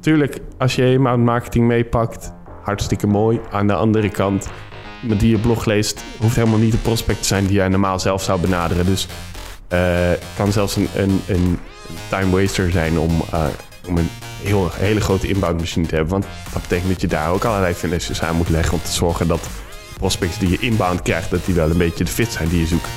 tuurlijk, als je inbound marketing meepakt, hartstikke mooi. Aan de andere kant, iemand die je blog leest, hoeft helemaal niet de prospect te zijn die jij normaal zelf zou benaderen. Dus uh, kan zelfs een, een, een time waster zijn om, uh, om een heel, hele grote inbound machine te hebben. Want dat betekent dat je daar ook allerlei finesse aan moet leggen om te zorgen dat prospects die je inbound krijgt, dat die wel een beetje de fit zijn die je zoekt.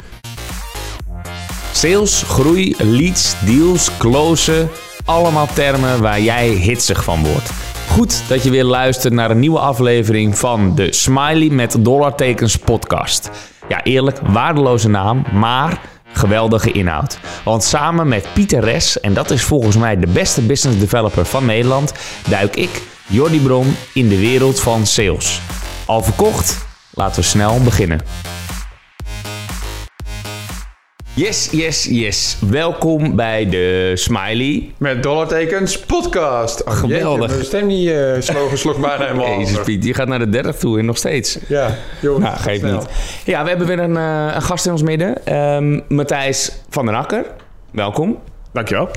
Sales, groei, leads, deals, closen. Allemaal termen waar jij hitsig van wordt. Goed dat je weer luistert naar een nieuwe aflevering van de Smiley met dollartekens podcast. Ja, eerlijk, waardeloze naam, maar geweldige inhoud. Want samen met Pieter Res, en dat is volgens mij de beste business developer van Nederland, duik ik, Jordi Bron, in de wereld van sales. Al verkocht? Laten we snel beginnen. Yes, yes, yes. Welkom bij de Smiley. Met dollartekens podcast. Oh, Geweldig. Jeetje, stem niet uh, slow geslog bijna helemaal Jezus Piet, je gaat naar de 30 toe en nog steeds. Ja, joh. Nou, geef niet. Ja, we hebben weer een, uh, een gast in ons midden. Um, Matthijs van den Akker. Welkom. Dankjewel.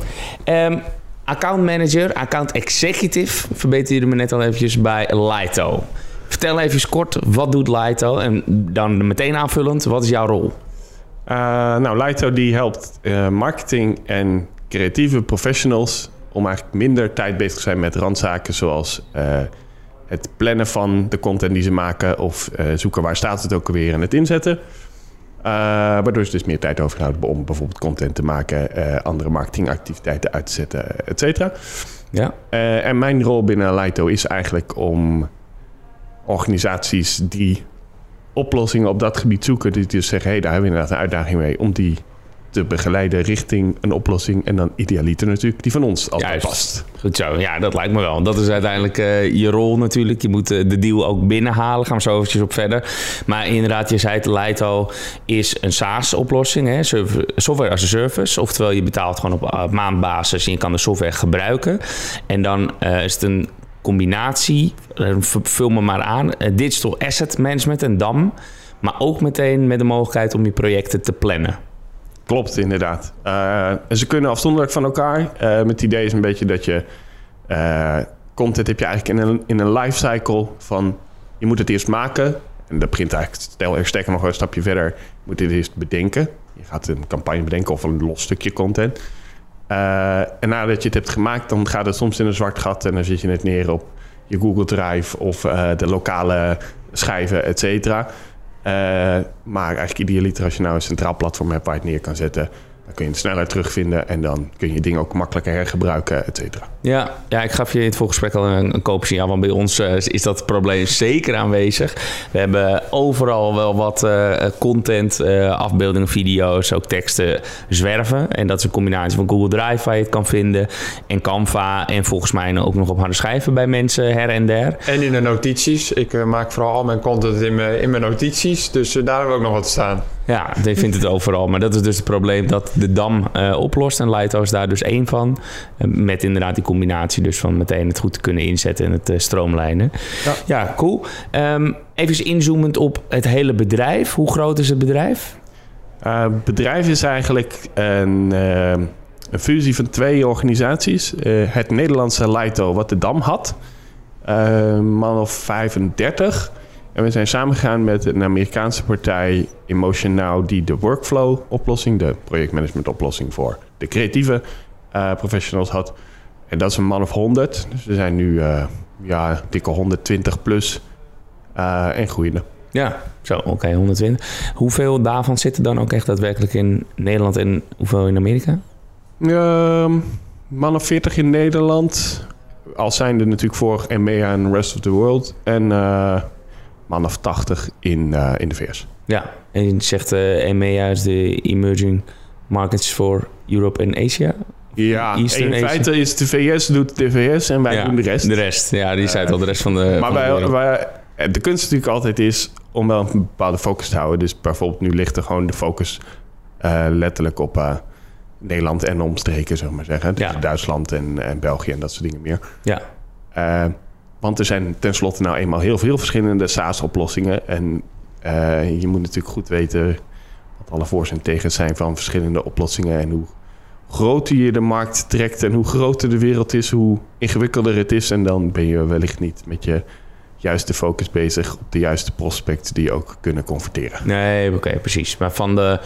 Um, account manager, account executive, verbeterde me net al eventjes bij Lito. Vertel even kort, wat doet Lito? En dan meteen aanvullend, wat is jouw rol? Uh, nou, Lito die helpt uh, marketing en creatieve professionals om eigenlijk minder tijd bezig te zijn met randzaken zoals uh, het plannen van de content die ze maken of zoeken waar staat het ook alweer en het inzetten. waardoor ze dus meer tijd overhouden om bijvoorbeeld content te maken, andere marketingactiviteiten uit te zetten, et cetera. Ja. en mijn rol binnen Lito is eigenlijk om organisaties die oplossingen op dat gebied zoeken. Die dus zeggen, hé, hey, daar hebben we inderdaad een uitdaging mee... om die te begeleiden richting een oplossing. En dan idealiter natuurlijk die van ons, Juist. dat past. Goed zo, ja, dat lijkt me wel. Dat is uiteindelijk uh, je rol natuurlijk. Je moet uh, de deal ook binnenhalen. Gaan we zo eventjes op verder. Maar inderdaad, je zei het, Leito is een SaaS-oplossing. Software as a service. Oftewel, je betaalt gewoon op, op maandbasis en je kan de software gebruiken. En dan is het een combinatie, vul me maar aan, digital asset management en DAM. Maar ook meteen met de mogelijkheid om je projecten te plannen. Klopt, inderdaad. Uh, ze kunnen afzonderlijk van elkaar. Met het idee is een beetje dat je... Content heb je eigenlijk in een, in een lifecycle van... Je moet het eerst maken. En dat begint eigenlijk... Stel, er stekken nog een stapje verder. Je moet dit eerst bedenken. Je gaat een campagne bedenken of een los stukje content. Uh, en nadat je het hebt gemaakt, dan gaat het soms in een zwart gat en dan zit je het neer op je Google Drive of uh, de lokale schijven, et cetera. Uh, maar eigenlijk idealiter als je nou een centraal platform hebt waar je het neer kan zetten, dan kun je het sneller terugvinden en dan kun je dingen ook makkelijker hergebruiken, et cetera. Ja, ja, ik gaf je in het voorgesprek al een, een koopsignaal, want bij ons uh, is dat probleem zeker aanwezig. We hebben overal wel wat uh, content, uh, afbeeldingen, video's, ook teksten zwerven. En dat is een combinatie van Google Drive waar je het kan vinden en Canva en volgens mij ook nog op harde schijven bij mensen her en der. En in de notities. Ik maak vooral al mijn content in mijn, in mijn notities, dus daar hebben we ook nog wat staan. Ja, je vindt het overal. Maar dat is dus het probleem dat de DAM uh, oplost. En Lighthouse is daar dus één van. Uh, met inderdaad die combinatie dus van meteen het goed te kunnen inzetten en het uh, stroomlijnen. Ja, ja cool. Um, even inzoomend op het hele bedrijf. Hoe groot is het bedrijf? het bedrijf is eigenlijk een, een, fusie van twee organisaties. het Nederlandse Lighto, wat de DAM had. man of 35... En we zijn samengegaan met een Amerikaanse partij Emotion Now, die de workflow-oplossing, de projectmanagement-oplossing voor de creatieve uh, professionals had. En dat is een man of 100. Dus we zijn nu uh, ja, dikke 120 plus uh, en groeiende. Ja, zo, oké, okay, 120. Hoeveel daarvan zitten dan ook echt daadwerkelijk in Nederland en hoeveel in Amerika? Man of 40 in Nederland. Al zijn er natuurlijk voor EMEA en Rest of the World. En man of 80 in, uh, in de VS. Ja, en je zegt uh, EMEA is de Emerging Markets for Europe en Asia? Ja, Eastern in feite Asia? is de VS doet de VS en wij ja, doen de rest. De rest, ja, die zei het al, de rest van de Maar van wij, de, wij, de kunst natuurlijk altijd is om wel een bepaalde focus te houden. Dus bijvoorbeeld nu ligt er gewoon de focus uh, letterlijk op uh, Nederland en omstreken, zeg maar zeggen. Dus ja. Duitsland en, en België en dat soort dingen meer. Ja. Uh, want er zijn tenslotte nou eenmaal heel veel verschillende SaaS-oplossingen. En uh, je moet natuurlijk goed weten wat alle voor's en tegens zijn van verschillende oplossingen. En hoe, groter je de markt trekt en hoe groter de wereld is, hoe ingewikkelder het is. En dan ben je wellicht niet met je juiste focus bezig op de juiste prospects die je ook kunnen converteren. Nee, oké, precies. Maar van de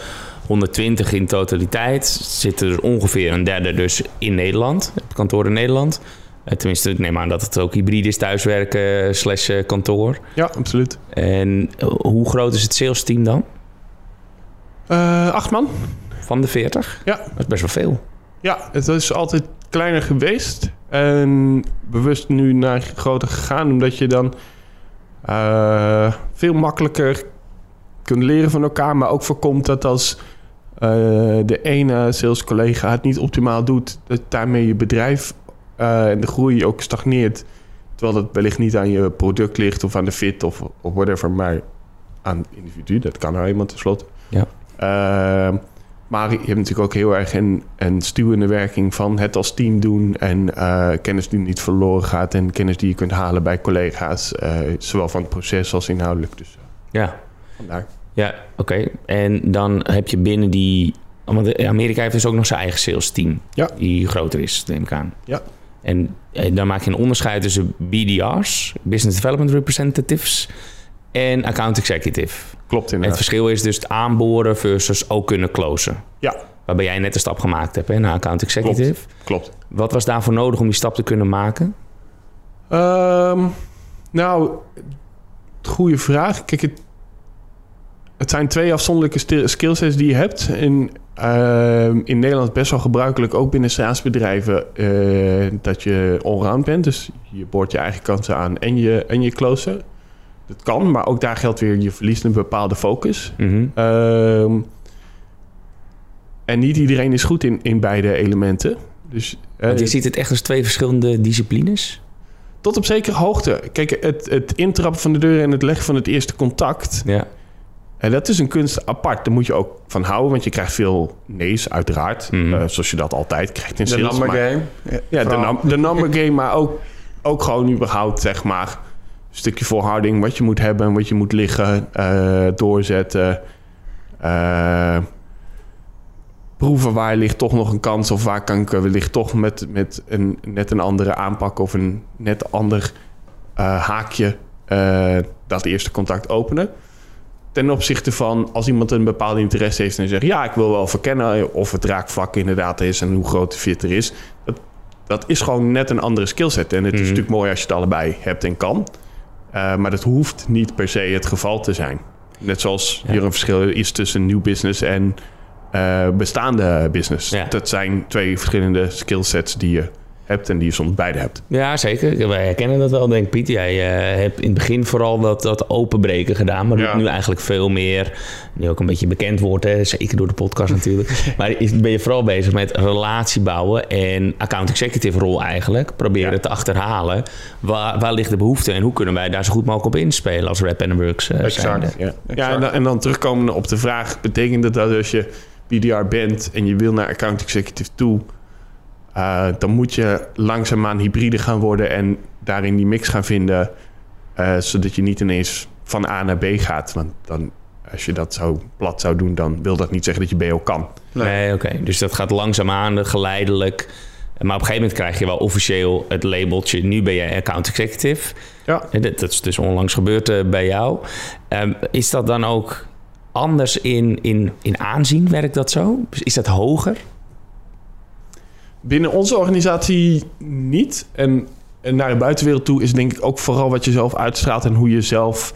120 in totaliteit zitten er ongeveer een derde dus in Nederland. Het kantoor in Nederland. Eh, Tenminste, ik neem aan dat het ook hybride is thuiswerken slash eh, kantoor. Ja, absoluut. En eh, hoe groot is het sales team dan? Eh, acht man. Van de 40? Ja. Dat is best wel veel. Ja, het is altijd kleiner geweest. En bewust nu naar groter gegaan, omdat je dan eh, veel makkelijker kunt leren van elkaar. Maar ook voorkomt dat als eh, de ene salescollega het niet optimaal doet, dat daarmee je bedrijf eh, en de groei ook stagneert. Terwijl dat wellicht niet aan je product ligt of aan de fit of, of whatever, maar aan het individu. Dat kan nou iemand tenslotte. Ja. Ehm, maar je hebt natuurlijk ook heel erg een, een stuwende werking van het als team doen. En eh, kennis die niet verloren gaat. En kennis die je kunt halen bij collega's. eh, zowel van het proces als inhoudelijk. Dus eh, Ja, vandaar. ja oké. En dan heb je binnen die... Want Amerika heeft dus ook nog zijn eigen sales team. Ja. Die groter is, neem ik aan. Ja. En eh, dan maak je een onderscheid tussen BDR's, Business Development Representatives, en Account Executive. Klopt Het inderdaad. verschil is dus het aanboren versus ook kunnen closen. Ja, Waarbij jij net de stap gemaakt hebt hè, naar Account Executive. klopt. Wat was daarvoor nodig om die stap te kunnen maken? Ehm, nou, goede vraag. Kijk, het, het zijn twee afzonderlijke skillsets die je hebt. En, ehm, in Nederland best wel gebruikelijk, ook binnen SaaS-bedrijven, eh, dat je allround bent. Dus je boort je eigen kansen aan en je, en je closen. Dat kan, maar ook daar geldt weer, je verliest een bepaalde focus. Mhm. Ehm, en niet iedereen is goed in, in beide elementen. Dus, eh, Want je ziet het echt als twee verschillende disciplines. tot op zekere hoogte. Kijk, het, het intrappen van de deur en het leggen van het eerste contact... Ja. En dat is een kunst apart. Daar moet je ook van houden, want je krijgt veel nee's, uiteraard. Eh, zoals je dat altijd krijgt in De sales. number maar- game. Ja, de, num- de number game, maar ook, ook gewoon überhaupt, zeg maar... een stukje volharding, wat je moet hebben, wat je moet liggen, eh, doorzetten. eh, proeven waar ligt toch nog een kans... of waar kan ik wellicht toch met, met een net een andere aanpak... of een net ander eh, haakje eh, dat eerste contact openen ten opzichte van als iemand een bepaalde interesse heeft en zegt: Ja, ik wil wel verkennen of het raakvlak inderdaad is en hoe groot de fit er is. Dat, dat is gewoon net een andere skillset. En het is Mhm. natuurlijk mooi als je het allebei hebt en kan. Eh, maar dat hoeft niet per se het geval te zijn. Net zoals Ja. hier een verschil is tussen nieuw business en eh, bestaande business. Ja. Dat zijn twee verschillende skillsets die je hebt en die je soms beide hebt. Ja, zeker. Wij herkennen dat wel, denk ik, Piet. Jij eh, hebt in het begin vooral dat, dat openbreken gedaan, maar Ja. nu eigenlijk veel meer. Nu ook een beetje bekend wordt, hè, zeker door de podcast natuurlijk. maar is, ben je vooral bezig met relatie bouwen en account executive rol eigenlijk. Proberen Ja. te achterhalen. Waar, waar ligt de behoefte en hoe kunnen wij daar zo goed mogelijk op inspelen als Rap and Works uh, Exact. Ja, ja Exact. en, dan, en dan terugkomen op de vraag: betekent dat dat als je BDR bent en je wil naar account executive toe, eh, dan moet je langzaamaan hybride gaan worden en daarin die mix gaan vinden, eh, zodat je niet ineens van A naar B gaat. Want dan, als je dat zo plat zou doen, dan wil dat niet zeggen dat je BO kan. Nee, oké. Dus dat gaat langzaamaan, geleidelijk. Maar op een gegeven moment krijg je wel officieel het labeltje... nu ben jij account executive. Ja. Dat, dat is dus onlangs gebeurd eh, bij jou. Ehm, is dat dan ook anders in, in, in aanzien? Werkt dat zo? Is dat hoger? Binnen onze organisatie niet. En, en naar de buitenwereld toe is denk ik ook vooral wat je zelf uitstraalt en hoe je zelf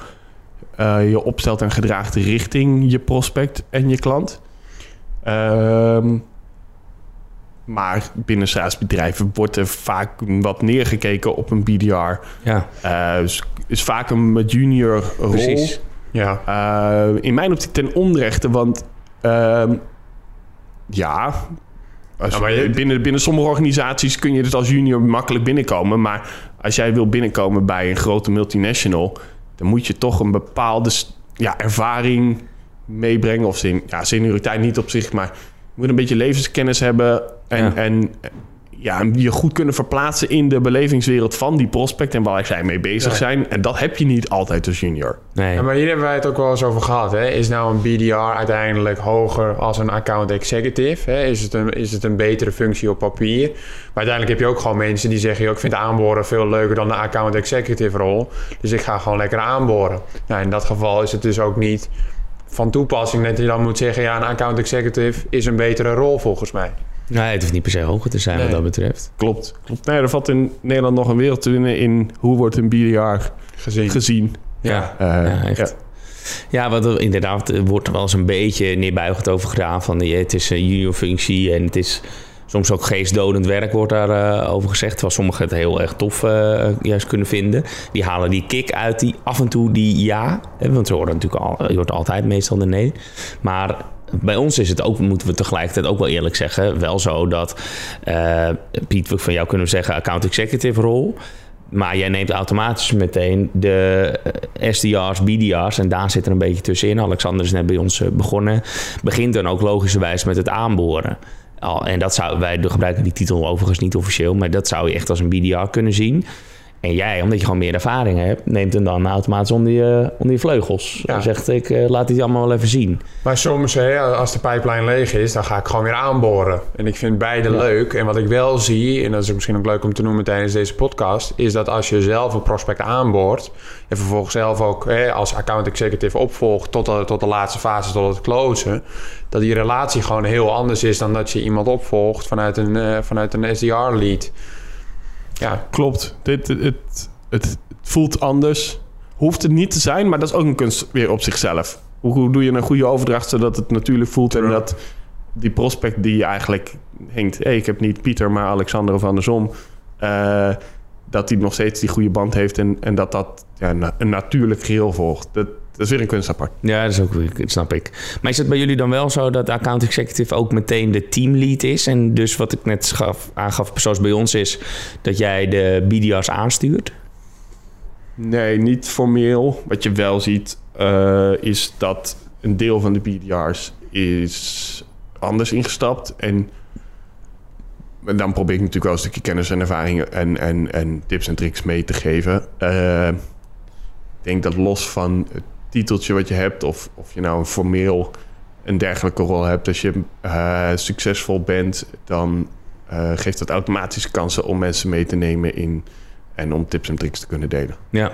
eh, je opstelt en gedraagt richting je prospect en je klant. Ehm, maar binnen SaaS-bedrijven wordt er vaak wat neergekeken op een BDR. Ja, Eh, dus is vaak een junior rol. precies. Ja. Eh, in mijn optiek ten onrechte, want ehm, ja, als, maar je- binnen, binnen sommige organisaties kun je dus als junior makkelijk binnenkomen. Maar als jij wil binnenkomen bij een grote multinational, dan moet je toch een bepaalde ja, ervaring meebrengen. Of sen, ja, senioriteit niet op zich, maar je moet een beetje levenskennis hebben. En, Ja. en ja, je goed kunnen verplaatsen in de belevingswereld van die prospect en waar zij mee bezig Ja. zijn. En dat heb je niet altijd als junior. Nee. Ja, maar hier hebben wij het ook wel eens over gehad. Hè? Is nou een BDR uiteindelijk hoger als een account executive? Hè? Is, het een, is het een betere functie op papier? Maar uiteindelijk heb je ook gewoon mensen die zeggen... Joh, ik vind aanboren veel leuker dan de account executive rol. Dus ik ga gewoon lekker aanboren. Nou, in dat geval is het dus ook niet van toepassing... dat je dan moet zeggen... ja, een account executive is een betere rol volgens mij. Nee, het hoeft niet per se hoger te zijn Nee. wat dat betreft. Klopt. Klopt. Nee, er valt in Nederland nog een wereld te winnen in hoe wordt een BDR Gezien. gezien. ja. Eh, Ja, echt. ja. Ja, wat er inderdaad er wordt er wel eens een beetje neerbuigend over gedaan. Van eh, het is een junior functie en het is soms ook geestdodend werk wordt daar eh, over gezegd. Terwijl sommigen het heel erg tof eh, juist kunnen vinden. Die halen die kick uit die af en toe die ja. Hè, want ze horen natuurlijk al, je hoort altijd meestal de nee. Maar bij ons is het ook, moeten we tegelijkertijd ook wel eerlijk zeggen, wel zo dat eh, Piet, van jou kunnen we zeggen account executive rol. Maar jij neemt automatisch meteen de eh, SDR's, BDR's en daar zit er een beetje tussenin. Alexander is net bij ons eh, begonnen. Begint dan ook logischerwijs met het aanboren. En dat zou, wij gebruiken die titel overigens niet officieel, maar dat zou je echt als een BDR kunnen zien. En jij, omdat je gewoon meer ervaring hebt, neemt hem dan automatisch onder je, onder je vleugels. Ja. En zegt, ik eh, laat dit allemaal wel even zien. Maar soms, hè, als de pijplijn leeg is, dan ga ik gewoon weer aanboren. En ik vind beide Ja. leuk. En wat ik wel zie, en dat is misschien ook leuk om te noemen tijdens deze podcast, is dat als je zelf een prospect aanboort en vervolgens zelf ook hè, als account executive opvolgt tot de, tot de laatste fase, tot het closen, dat die relatie gewoon heel anders is dan dat je iemand opvolgt vanuit een, eh, vanuit een SDR-lead. Ja, Klopt. Dit, het, het, het voelt anders. Hoeft het niet te zijn, maar dat is ook een kunst weer op zichzelf. Hoe, hoe doe je een goede overdracht zodat het natuurlijk voelt en dat die prospect die eigenlijk hinkt... hé, ik heb niet Pieter, maar Alexander of andersom... eh, dat die nog steeds die goede band heeft en, en dat dat ja, na- een natuurlijk geheel volgt. Dat, dat is weer een kunst apart. Ja, dat is ook, dat snap ik. Maar is het bij jullie dan wel zo dat de account executive ook meteen de teamlead is? En dus wat ik net gaf, aangaf, zoals bij ons is, dat jij de BDR's aanstuurt? Nee, niet formeel. Wat je wel ziet, eh, is dat een deel van de BDR's is anders ingestapt. En dan probeer ik natuurlijk wel een stukje kennis en ervaring en, en, en tips en tricks mee te geven. Eh, ik denk dat los van het titeltje wat je hebt, of, of je nou een formeel een dergelijke rol hebt, als je eh, succesvol bent, dan eh, geeft dat automatisch kansen om mensen mee te nemen in en om tips en tricks te kunnen delen. Ja.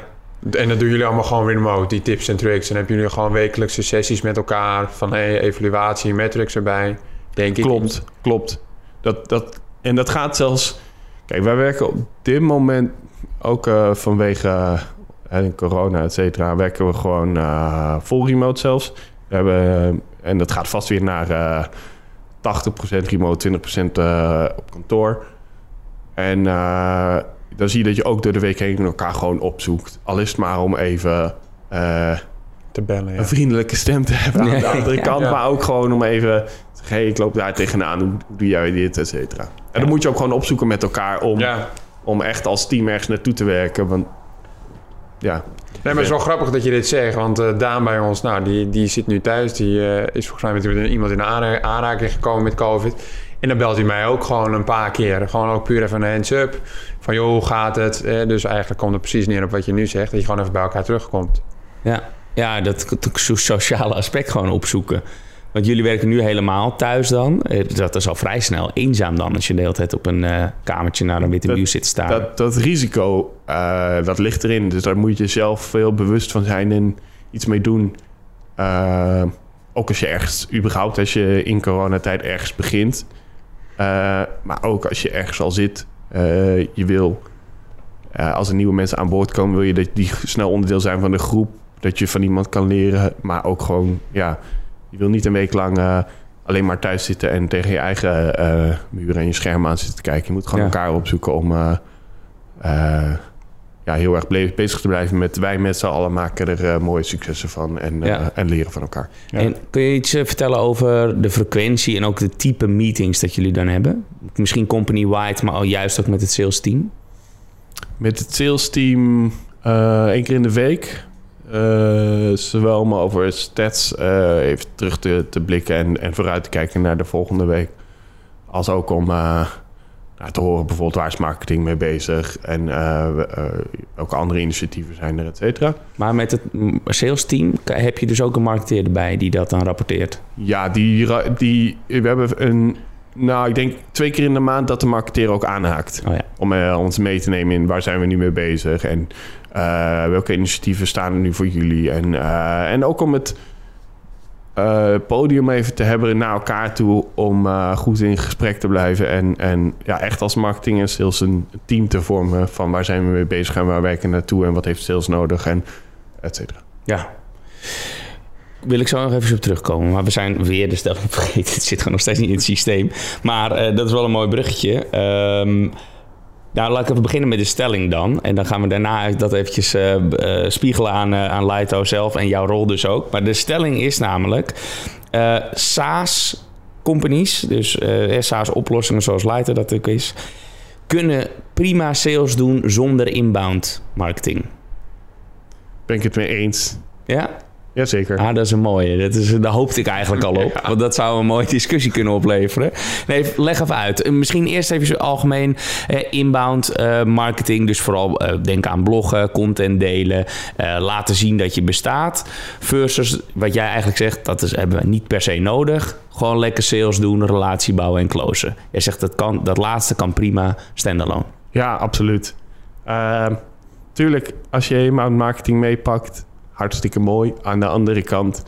En dat doen jullie allemaal gewoon remote, die tips en tricks. En hebben jullie gewoon wekelijkse sessies met elkaar van hey, evaluatie, metrics erbij, denk ik. Klopt, klopt. Dat, dat, en dat gaat zelfs... Kijk, wij werken op dit moment ook eh, vanwege eh, corona, et cetera... werken we gewoon eh full remote zelfs. We hebben, eh, en dat gaat vast weer naar eh 80% remote, 20% eh, op kantoor. En eh, dan zie je dat je ook door de week heen elkaar gewoon opzoekt. Al is het maar om even... eh, Te bellen, ja. een vriendelijke stem te hebben aan de andere ja. kant. Ja. Maar ook gewoon om even te zeggen, hey, ik loop daar tegenaan. Hoe, hoe doe jij dit, et cetera. En dan moet je ook gewoon opzoeken met elkaar om, Ja. om echt als team ergens naartoe te werken. Want ja, Nee, maar het is wel grappig dat je dit zegt. Want eh, Daan bij ons, nou, die, die zit nu thuis. Die eh, is volgens mij met iemand in aanraking gekomen met COVID. En dan belt hij mij ook gewoon een paar keer. Gewoon ook puur even een hands-up. Van joh, hoe gaat het? Eh, dus eigenlijk komt het precies neer op wat je nu zegt. Dat je gewoon even bij elkaar terugkomt. Ja, ja dat, dat so- sociale aspect gewoon opzoeken. Want jullie werken nu helemaal thuis dan. Eh, Dat is al vrij snel eenzaam dan... als je de hele tijd op een eh, kamertje naar een witte muur zit te staren. dat, dat risico, eh, dat ligt erin. Dus daar moet je zelf veel bewust van zijn en iets mee doen. Ook als je ergens, überhaupt als je in coronatijd ergens begint. Maar ook als je ergens al zit. je wil, als er nieuwe mensen aan boord komen, wil je dat die snel onderdeel zijn van de groep. Dat je van iemand kan leren. Maar ook gewoon, ja, je wil niet een week lang eh, alleen maar thuis zitten en tegen je eigen eh muren en je scherm aan zitten te kijken. Je moet gewoon Ja. elkaar opzoeken om eh, eh, ja, heel erg bezig te blijven met wij met z'n allen maken er eh, mooie successen van en, Ja. en leren van elkaar. En kun je iets vertellen over de frequentie... en ook de type meetings dat jullie dan hebben? Misschien company-wide, maar al juist ook met het sales team? Met het sales team eh, één keer in de week. Eh, zowel om over stats eh, even terug te, te blikken en, en vooruit te kijken naar de volgende week. Als ook om eh, nou, te horen bijvoorbeeld waar is marketing mee bezig en we- welke andere initiatieven zijn er, et cetera. Maar met het sales team heb je dus ook een marketeer erbij die dat dan rapporteert. Ja, die, die, we hebben een, nou, ik denk twee keer in de maand dat de marketeer ook aanhaakt. Oh ja. Om eh, ons mee te nemen in waar zijn we nu mee bezig en eh, welke initiatieven staan er nu voor jullie. En, eh, en ook om het podium even te hebben naar elkaar toe om goed in gesprek te blijven. En, en ja, echt als marketing en sales een team te vormen van waar zijn we mee bezig en waar werken we naartoe en wat heeft sales nodig en et cetera. Ja. Wil ik zo nog even op terugkomen. Maar we zijn weer de stelling vergeten. Het zit gewoon nog steeds niet in het systeem. Maar eh, dat is wel een mooi bruggetje. Ehm, nou, laat ik even beginnen met de stelling dan. En dan gaan we daarna dat eventjes eh, eh, spiegelen aan, aan Lighto zelf en jouw rol dus ook. Maar de stelling is namelijk... SaaS-companies, dus SaaS-oplossingen zoals Lighto dat ook is... kunnen prima sales doen zonder inbound marketing. Ben ik het mee eens? Ja? Jazeker. Ah, dat is een mooie. Dat is, daar hoopte ik eigenlijk al op. Want dat zou een mooie discussie kunnen opleveren. Nee, leg even uit. Eh, Misschien eerst even zo algemeen eh, inbound eh, marketing. Dus vooral eh, denk aan bloggen, content delen. eh, laten zien dat je bestaat. Versus wat jij eigenlijk zegt, dat is, hebben we niet per se nodig. Gewoon lekker sales doen, relatie bouwen en closen. Jij zegt dat, kan, dat laatste kan prima standalone. Ja, absoluut. Ehm, tuurlijk, als je inbound marketing meepakt, hartstikke mooi. Aan de andere kant,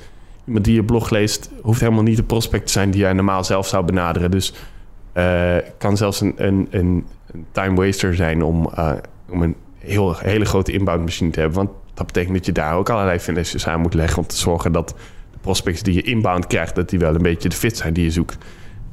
iemand die je blog leest, hoeft helemaal niet de prospect te zijn die jij normaal zelf zou benaderen. Dus eh kan zelfs een, een, een, een time waster zijn om, eh, om een heel, hele grote inbound machine te hebben. Want dat betekent dat je daar ook allerlei finesses aan moet leggen om te zorgen dat de prospects die je inbound krijgt, dat die wel een beetje de fit zijn die je zoekt.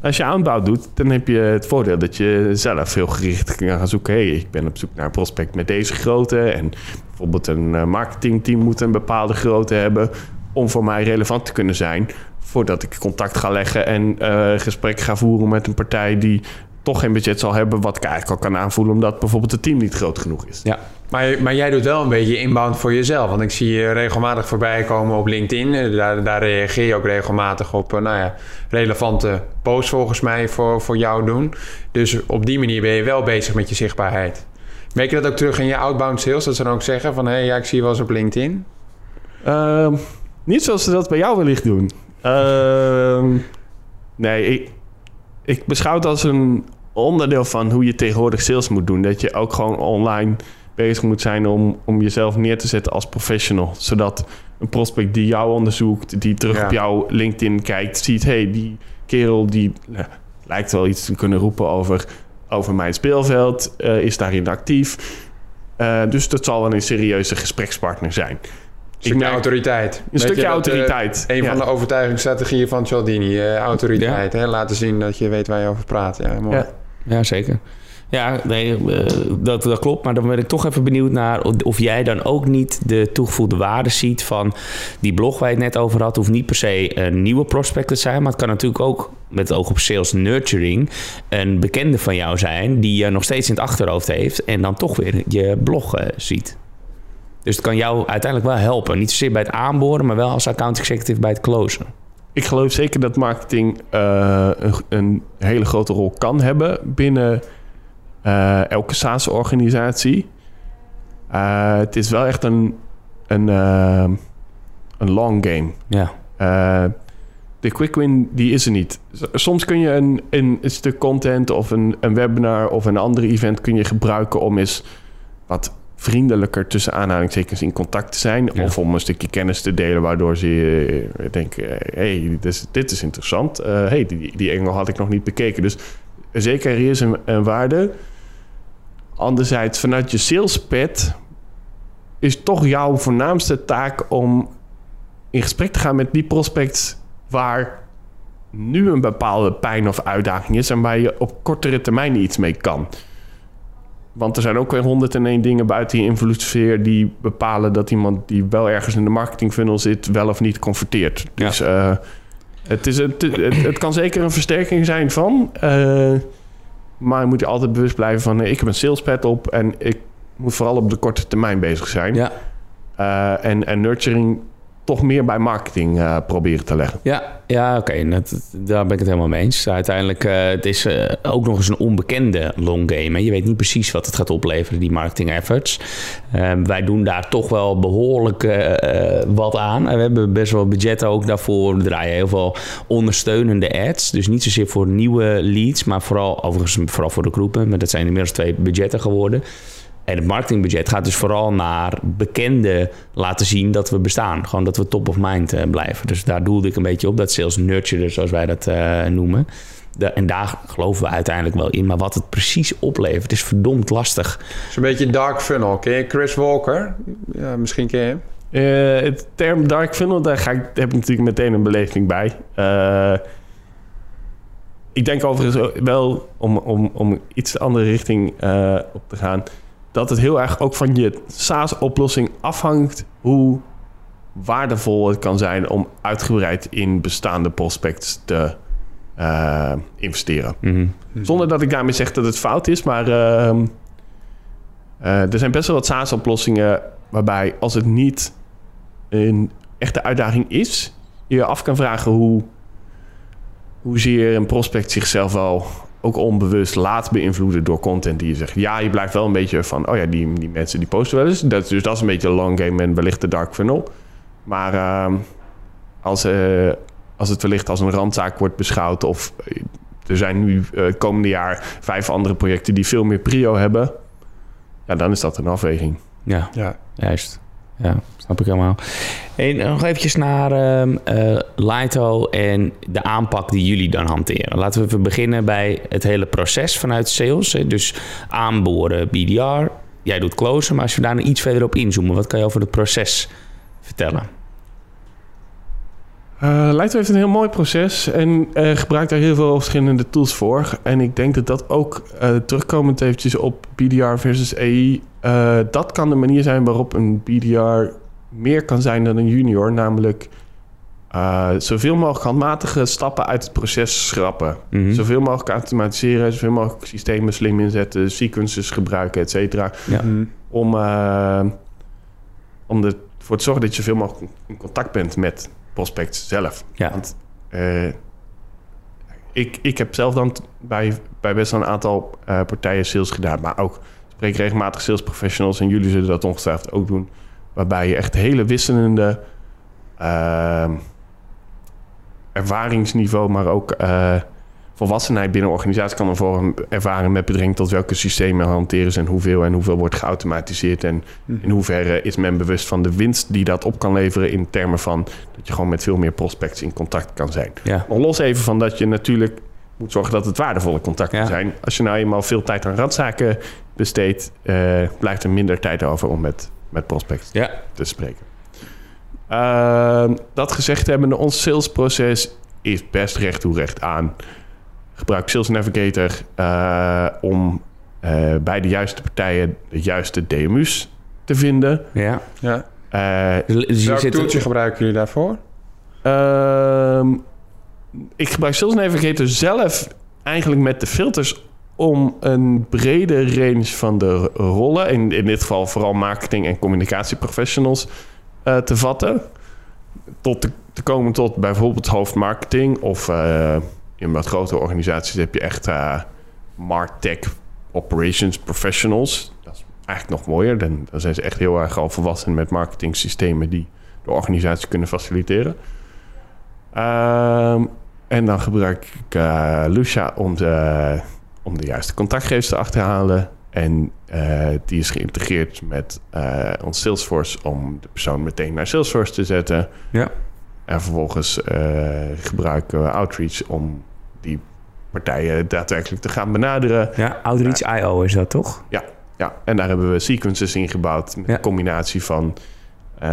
Als je outbound doet, dan heb je het voordeel dat je zelf heel gericht kan gaan zoeken. hey, ik ben op zoek naar een prospect met deze grootte. En bijvoorbeeld een eh, marketingteam moet een bepaalde grootte hebben om voor mij relevant te kunnen zijn. Voordat ik contact ga leggen en eh, gesprek ga voeren met een partij die toch geen budget zal hebben. Wat ik eigenlijk al kan aanvoelen, omdat bijvoorbeeld het team niet groot genoeg is. Ja. Maar, maar jij doet wel een beetje inbound voor jezelf. Want ik zie je regelmatig voorbij komen op LinkedIn. Eh, Daar, daar reageer je ook regelmatig op eh, nou ja, relevante posts volgens mij voor, voor jou doen. Dus op die manier ben je wel bezig met je zichtbaarheid. Merk je dat ook terug in je outbound sales? Dat ze dan ook zeggen van... hé, hey, ja, ik zie je wel eens op LinkedIn. Ehm, niet zoals ze dat bij jou wellicht doen. Ehm, nee, ik, ik beschouw het als een onderdeel van hoe je tegenwoordig sales moet doen. Dat je ook gewoon online bezig moet zijn om, om jezelf neer te zetten als professional. Zodat een prospect die jou onderzoekt, die terug Ja. op jouw LinkedIn kijkt, ziet... hey, die kerel die eh, lijkt wel iets te kunnen roepen over, over mijn speelveld, eh, is daarin actief. Eh, dus dat zal wel een serieuze gesprekspartner zijn. Een stukje merk- autoriteit. Een stukje dat, eh, autoriteit. een ja. van de overtuigingsstrategieën van Cialdini. eh, autoriteit. Hè? Laten zien dat je weet waar je over praat. Ja, mooi. Ja. Ja, zeker. Ja, nee, eh, dat, dat klopt. Maar dan ben ik toch even benieuwd naar of- jij dan ook niet de toegevoegde waarde ziet van die blog waar je het net over had. Hoeft niet per se een nieuwe prospect te zijn, maar het kan natuurlijk ook met het oog op sales nurturing een bekende van jou zijn die je nog steeds in het achterhoofd heeft en dan toch weer je blog eh, ziet. Dus het kan jou uiteindelijk wel helpen. Niet zozeer bij het aanboren, maar wel als account executive bij het closen. Ik geloof zeker dat marketing eh, een, een hele grote rol kan hebben binnen eh, elke SaaS-organisatie. Eh, het is wel echt een, een, een long game. Ja, de quick win, die is er niet. Soms kun je een, een, een stuk content of een, een webinar of een ander event kun je gebruiken om eens wat vriendelijker tussen aanhalingstekens in contact te zijn. Ja. Of om een stukje kennis te delen waardoor ze eh, denken, hé, hey, dit, is, dit is interessant. Eh hey, die, die engel had ik nog niet bekeken. Dus zeker er is een, een waarde. Anderzijds, vanuit je salespad is toch jouw voornaamste taak om in gesprek te gaan met die prospects waar nu een bepaalde pijn of uitdaging is en waar je op kortere termijn iets mee kan. Want er zijn ook weer 101 dingen buiten je invloedssfeer die bepalen dat iemand die wel ergens in de marketingfunnel zit, wel of niet converteert. Ja. Dus eh, het, is het, het kan zeker een versterking zijn van. eh, maar je moet je altijd bewust blijven van ik heb een salespad op en ik moet vooral op de korte termijn bezig zijn. ja. Eh, en, en nurturing toch meer bij marketing eh, proberen te leggen. Ja, ja oké. dat- Daar ben ik het helemaal mee eens. Uiteindelijk, eh het is eh, ook nog eens een onbekende long game. Hè. Je weet niet precies wat het gaat opleveren, die marketing efforts. Eh, wij doen daar toch wel behoorlijk eh, eh, wat aan. En we hebben best wel budget ook daarvoor. We draaien heel veel ondersteunende ads. Dus niet zozeer voor nieuwe leads, maar vooral, overigens vooral voor de groepen. Maar dat zijn inmiddels twee budgetten geworden. En het marketingbudget gaat dus vooral naar bekende laten zien dat we bestaan. Gewoon dat we top of mind eh, blijven. Dus daar doelde ik een beetje op. Dat sales nurture, zoals wij dat eh, noemen. De- en daar geloven we uiteindelijk wel in. Maar wat het precies oplevert, is verdomd lastig. Het is een beetje dark funnel. Ken je Chris Walker? Ja, misschien ken je hem. Eh, het term dark funnel, daar ga ik, heb ik natuurlijk meteen een beleving bij. Eh, ik denk overigens wel, om, om, om iets andere richting eh, op te gaan... dat het heel erg ook van je SaaS-oplossing afhangt... hoe waardevol het kan zijn om uitgebreid in bestaande prospects te eh, investeren. Zonder dat ik daarmee zeg dat het fout is, maar ehm, eh, er zijn best wel wat SaaS-oplossingen waarbij als het niet een echte uitdaging is, je je af kan vragen hoe, hoezeer een prospect zichzelf wel ook onbewust laat beïnvloeden door content die je zegt. Ja, je blijft wel een beetje van, oh ja, die, die mensen die posten wel eens. Dat, dus dat is een beetje een long game en wellicht de dark funnel. Maar ehm, als, eh, als het wellicht als een randzaak wordt beschouwd of eh, er zijn nu eh, het komende jaar vijf andere projecten die veel meer prio hebben, ja, dan is dat een afweging. Ja, Ja. juist. Ja, snap ik helemaal. En nog eventjes naar eh, Lito en de aanpak die jullie dan hanteren. Laten we even beginnen bij het hele proces vanuit sales. hè. Dus aanboren BDR. Jij doet closen, maar als we daar nog iets verder op inzoomen, wat kan je over het proces vertellen? Eh Lightwave heeft een heel mooi proces en eh, gebruikt daar heel veel verschillende tools voor. En ik denk dat dat ook eh, terugkomend eventjes op BDR versus AI. Eh, dat kan de manier zijn waarop een BDR meer kan zijn dan een junior. Namelijk eh, zoveel mogelijk handmatige stappen uit het proces schrappen. Mhm. Zoveel mogelijk automatiseren, zoveel mogelijk systemen slim inzetten, sequences gebruiken, et cetera. Ja. Mhm. Om, eh, om ervoor te zorgen dat je zoveel mogelijk in contact bent met prospects zelf. Ja. Want eh, ik, ik heb zelf dan bij, bij best wel een aantal eh, partijen sales gedaan, maar ook spreek regelmatig sales professionals en jullie zullen dat ongetwijfeld ook doen, waarbij je echt hele wisselende ehm, ervaringsniveau, maar ook eh, volwassenheid binnen organisatie kan ervoor ervaren met betrekking tot welke systemen hanteren ze en hoeveel en hoeveel wordt geautomatiseerd en in hoeverre is men bewust van de winst die dat op kan leveren in termen van dat je gewoon met veel meer prospects in contact kan zijn. Ja. Los even van dat je natuurlijk moet zorgen dat het waardevolle contacten Ja. zijn. Als je nou eenmaal veel tijd aan randzaken besteedt, eh, blijft er minder tijd over om met, met prospects Ja. te spreken. Ehm, dat gezegd hebbende, ons salesproces is best recht toe recht aan. Gebruik Sales Navigator eh, om eh, bij de juiste partijen de juiste DMU's te vinden. Ja. Ja. Eh, Dus je Welk zit toeltje gebruiken jullie daarvoor? Ehm, ik gebruik Sales Navigator zelf eigenlijk met de filters om een brede range van de rollen, in, in dit geval vooral marketing en communicatieprofessionals, eh, te vatten. Tot te, komen tot bijvoorbeeld hoofdmarketing of eh, in wat grotere organisaties heb je echt eh MarTech Operations Professionals. Dat is eigenlijk nog mooier. Dan, dan zijn ze echt heel erg al volwassen met marketingsystemen die de organisatie kunnen faciliteren. Ehm, en dan gebruik ik eh, Lucia om de, om de juiste contactgevers te achterhalen. En eh, die is geïntegreerd met eh, ons Salesforce om de persoon meteen naar Salesforce te zetten. Ja. En vervolgens gebruiken we Outreach om die partijen daadwerkelijk te gaan benaderen. Ja, Outreach IO is dat toch? Ja, en daar hebben we sequences in gebouwd met Ja. een combinatie van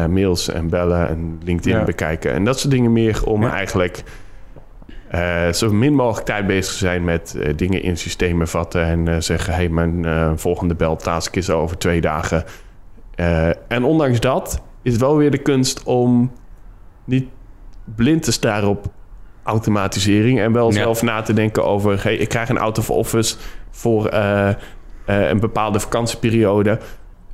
mails en bellen en LinkedIn Ja. bekijken en dat soort dingen meer om Ja. eigenlijk eh, zo min mogelijk tijd bezig zijn met eh, dingen in systemen vatten en eh, zeggen: hey, mijn volgende beltask is over twee dagen. En ondanks dat is het wel weer de kunst om niet blind te staren op automatisering en wel Ja. zelf na te denken over: hey, ik krijg een out of office voor een bepaalde vakantieperiode.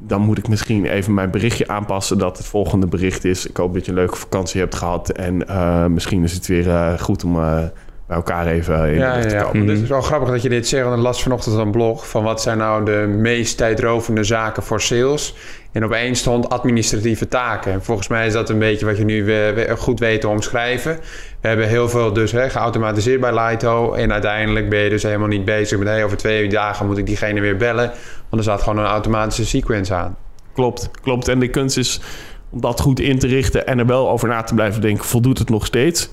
Dan moet ik misschien even mijn berichtje aanpassen dat het volgende bericht is. Ik hoop dat je een leuke vakantie hebt gehad. En eh, misschien is het weer eh, goed om eh, bij elkaar even in Ja, de ja, ja. komen. Het is wel grappig dat je dit zegt. Want ik las vanochtend een blog van wat zijn nou de meest tijdrovende zaken voor sales. En opeens stond administratieve taken. En volgens mij is dat een beetje wat je nu eh, we- goed weet te omschrijven. We hebben heel veel dus hè, geautomatiseerd bij Lighto. En uiteindelijk ben je dus helemaal niet bezig met... Hey, over twee dagen moet ik diegene weer bellen. Want er staat gewoon een automatische sequence aan. Klopt, klopt. En de kunst is om dat goed in te richten en er wel over na te blijven denken. Voldoet het nog steeds?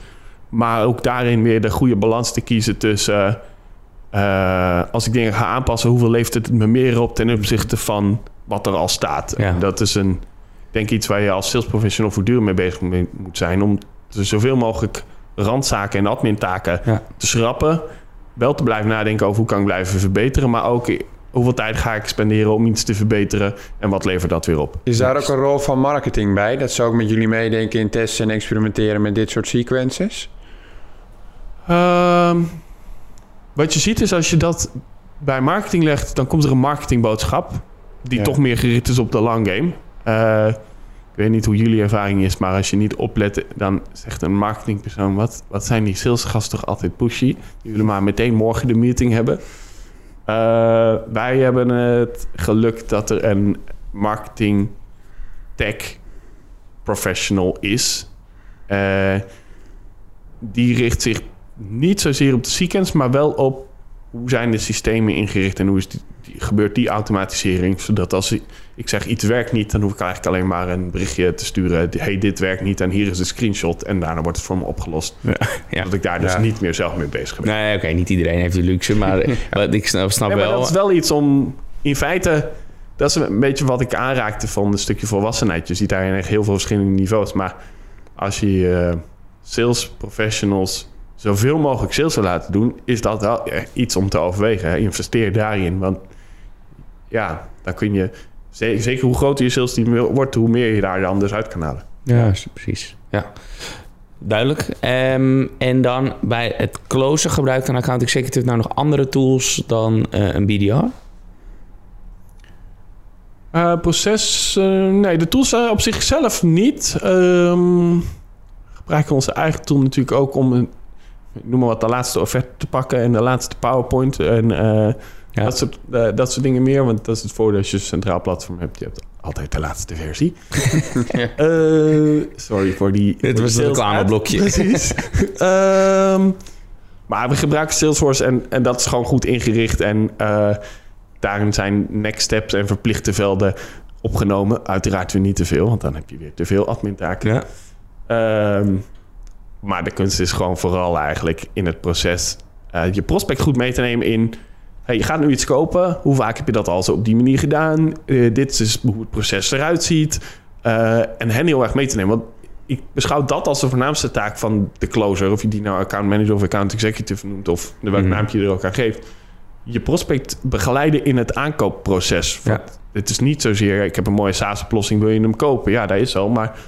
Maar ook daarin weer de goede balans te kiezen tussen... eh, als ik dingen ga aanpassen, hoeveel levert het me meer op ten opzichte van wat er al staat? Ja. En Dat is een, denk ik iets waar je als sales professional voortdurend mee bezig mee moet zijn. Om zoveel mogelijk randzaken en admintaken Ja. te schrappen. Wel te blijven nadenken over hoe kan ik blijven verbeteren. Maar ook hoeveel tijd ga ik spenderen om iets te verbeteren. En wat levert dat weer op? Is daar ook een rol van marketing bij? Dat ze ook met jullie meedenken in testen en experimenteren met dit soort sequences? Ehm, wat je ziet is als je dat bij marketing legt, dan komt er een marketingboodschap die Ja. toch meer gericht is op de long game. Eh, ik weet niet hoe jullie ervaring is, maar als je niet oplet, dan zegt een marketingpersoon: wat, wat zijn die salesgasten toch altijd pushy? Die willen maar meteen morgen de meeting hebben. Eh, wij hebben het geluk dat er een marketing tech professional is. Eh, die richt zich niet zozeer op de sequence, maar wel op hoe zijn de systemen ingericht en hoe is die, die- gebeurt die automatisering. Zodat als ik, zeg iets werkt niet, dan hoef ik eigenlijk alleen maar een berichtje te sturen. Hey, dit werkt niet en hier is de screenshot. En daarna wordt het voor me opgelost. Ja. Dat ik daar dus Ja. niet meer zelf mee bezig ben. Nee, oké, niet iedereen heeft die luxe, maar wat ik snap, snap Nee, maar wel. dat is wel iets om in feite. Dat is een beetje wat ik aanraakte van een stukje volwassenheid. Je ziet daarin echt heel veel verschillende niveaus. Maar als je eh, sales professionals zoveel mogelijk sales wil laten doen, is dat wel iets om te overwegen. Hè. Investeer daarin. Want ja, dan kun je. ze- Zeker hoe groter je sales team wordt, hoe meer je daar dan dus uit kan halen. Ja, precies. Ja. Duidelijk. Ehm, en dan bij het closen gebruikt een account executive nou nog andere tools dan eh, een BDR? Eh, proces, eh, nee, de tools eh, op zichzelf niet. Ehm gebruiken onze eigen tool natuurlijk ook om een, ik noem maar wat, de laatste offerte te pakken en de laatste PowerPoint en eh, Ja. dat, soort, eh, dat soort dingen meer. Want dat is het voordeel als je een centraal platform hebt. Je hebt altijd de laatste versie. Eh, sorry voor die. Dit was het sales reclameblokje. Precies. Ehm, maar we gebruiken Salesforce en, en dat is gewoon goed ingericht. En eh, daarin zijn next steps en verplichte velden opgenomen. Uiteraard weer niet te veel, want dan heb je weer te veel admin-taken. Ja. Ehm, maar de kunst is gewoon vooral eigenlijk in het proces eh, je prospect goed mee te nemen in. Hey, je gaat nu iets kopen. Hoe vaak heb je dat al zo op die manier gedaan? Eh, dit is hoe het proces eruit ziet. Eh, en hen heel erg mee te nemen. Want ik beschouw dat als de voornaamste taak van de closer. Of je die nou account manager of account executive noemt. Of welk Mhm. naampje je er ook aan geeft. Je prospect begeleiden in het aankoopproces. Ja. Het is niet zozeer, ik heb een mooie SaaS-oplossing, wil je hem kopen? Ja, dat is zo. Maar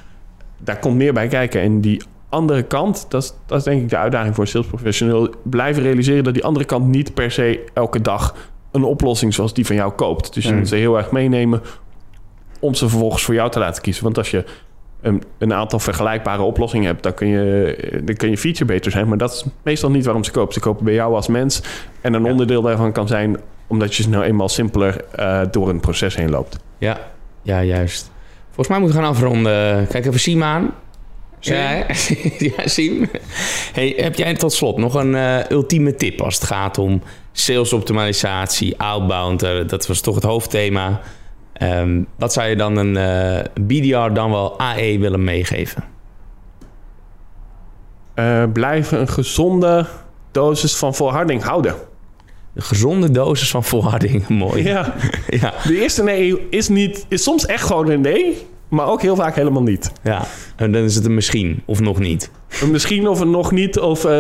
daar komt meer bij kijken. En die andere kant, dat is, dat is denk ik de uitdaging voor een sales professional. Blijven realiseren dat die andere kant niet per se elke dag een oplossing zoals die van jou koopt. Dus je Mm. moet ze heel erg meenemen om ze vervolgens voor jou te laten kiezen. Want als je een, een aantal vergelijkbare oplossingen hebt, dan kun, je, dan kun je feature beter zijn. Maar dat is meestal niet waarom ze kopen. Ze kopen bij jou als mens. En een onderdeel daarvan kan zijn omdat je nou eenmaal simpeler eh, door een proces heen loopt. Ja, ja, juist. Volgens mij moeten we gaan afronden. Kijk even Siem aan. Ja, ja Siem. Hey, heb jij tot slot nog een eh, ultieme tip als het gaat om salesoptimalisatie, outbound? eh, dat was toch het hoofdthema. Ehm, wat zou je dan een eh, BDR dan wel AE willen meegeven? Eh, blijven een gezonde dosis van volharding houden. Een gezonde dosis van volharding. Mooi. Ja, Ja, de eerste nee is, niet, is soms echt gewoon een nee, maar ook heel vaak helemaal niet. ja. En dan is het een misschien of nog niet. Misschien of een nog niet, of eh,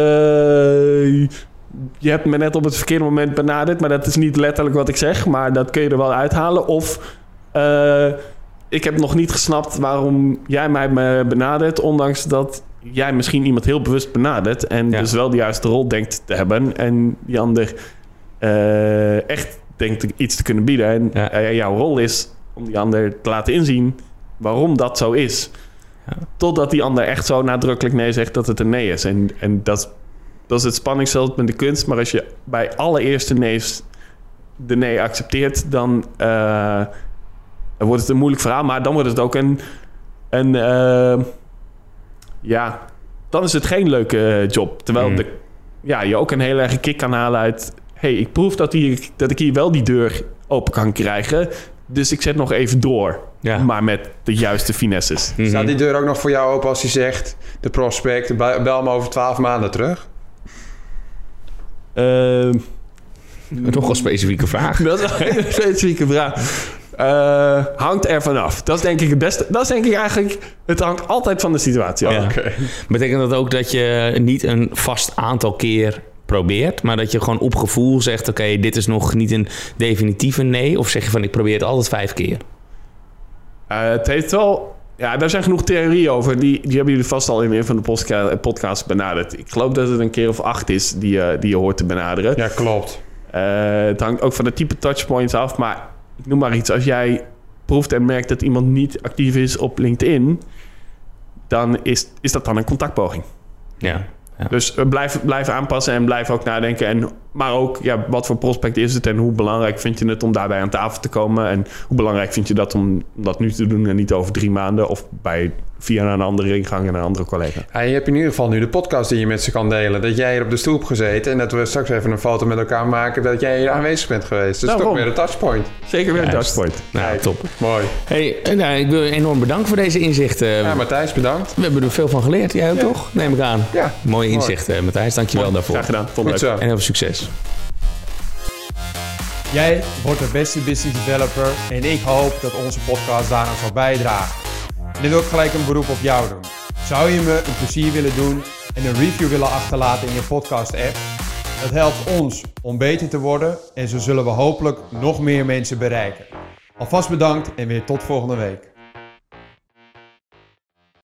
je hebt me net op het verkeerde moment benaderd, maar dat is niet letterlijk wat ik zeg, maar dat kun je er wel uithalen. Of eh, ik heb nog niet gesnapt waarom jij mij benadert, ondanks dat jij misschien iemand heel bewust benadert en Ja. dus wel de juiste rol denkt te hebben en die ander eh, echt denkt iets te kunnen bieden. En Ja. jouw rol is om die ander te laten inzien waarom dat zo is. Ja. Totdat die ander echt zo nadrukkelijk nee zegt dat het een nee is. En, en dat, dat is het spanningsveld met de kunst. Maar als je bij allereerste nee's de nee accepteert, dan eh, wordt het een moeilijk verhaal. Maar dan wordt het ook een, een eh, ja, dan is het geen leuke eh, job. Terwijl Mm. de, ja, je ook een heel erg kick kan halen uit... hey, ik proef dat, hier, dat ik hier wel die deur open kan krijgen. Dus ik zet nog even door. Ja. Maar met de juiste finesses. Mhm. Staat die deur ook nog voor jou open als hij zegt... de prospect, bel me over 12 maanden terug? Ehm, Toch een specifieke vraag. dat is een hele specifieke vraag. Eh, hangt er vanaf. Dat is denk ik het beste. Dat is denk ik eigenlijk... Het hangt altijd van de situatie af. Ja. Betekent dat ook dat je niet een vast aantal keer probeert, maar dat je gewoon op gevoel zegt: Oké, dit is nog niet een definitieve nee? Of zeg je van: Ik probeer het altijd vijf keer? Eh, het heeft wel... Ja, daar zijn genoeg theorieën over. Die, die hebben jullie vast al in een van de postka- podcasts benaderd. Ik geloof dat het een keer of acht is die, je die je hoort te benaderen. Ja, klopt. Eh, het hangt ook van de type touchpoints af. Maar ik noem maar iets. Als jij proeft en merkt dat iemand niet actief is op LinkedIn... dan is, is dat dan een contactpoging. Ja. Dus eh, blijf, blijf aanpassen en blijf ook nadenken. En, maar ook, ja, wat voor prospect is het... en hoe belangrijk vind je het om daarbij aan tafel te komen... en hoe belangrijk vind je dat om dat nu te doen... en niet over drie maanden of bij, via een andere ingang en een andere collega. Ja, je hebt in ieder geval nu de podcast die je met ze kan delen. Dat jij hier op de stoel hebt gezeten... en dat we straks even een foto met elkaar maken... dat jij hier aanwezig bent geweest. Dat is toch Daarom. weer een touchpoint. Zeker weer een touchpoint. Nou, Kijk. top. Mooi. Hey, eh, nou, ik wil je enorm bedanken voor deze inzichten. Ja, Matthijs, bedankt. We hebben er veel van geleerd. Jij ook toch? Neem ik aan. Ja, Mooie inzichten, Matthijs. Dankjewel daarvoor. Graag gedaan. Goed leuk. zo. En heel veel succes. Jij wordt de beste business developer en ik hoop dat onze podcast daaraan zal bijdragen. En dan wil ik gelijk een beroep op jou doen. Zou je me een plezier willen doen en een review willen achterlaten in je podcast app? Dat helpt ons om beter te worden en zo zullen we hopelijk nog meer mensen bereiken. Alvast bedankt en weer tot volgende week.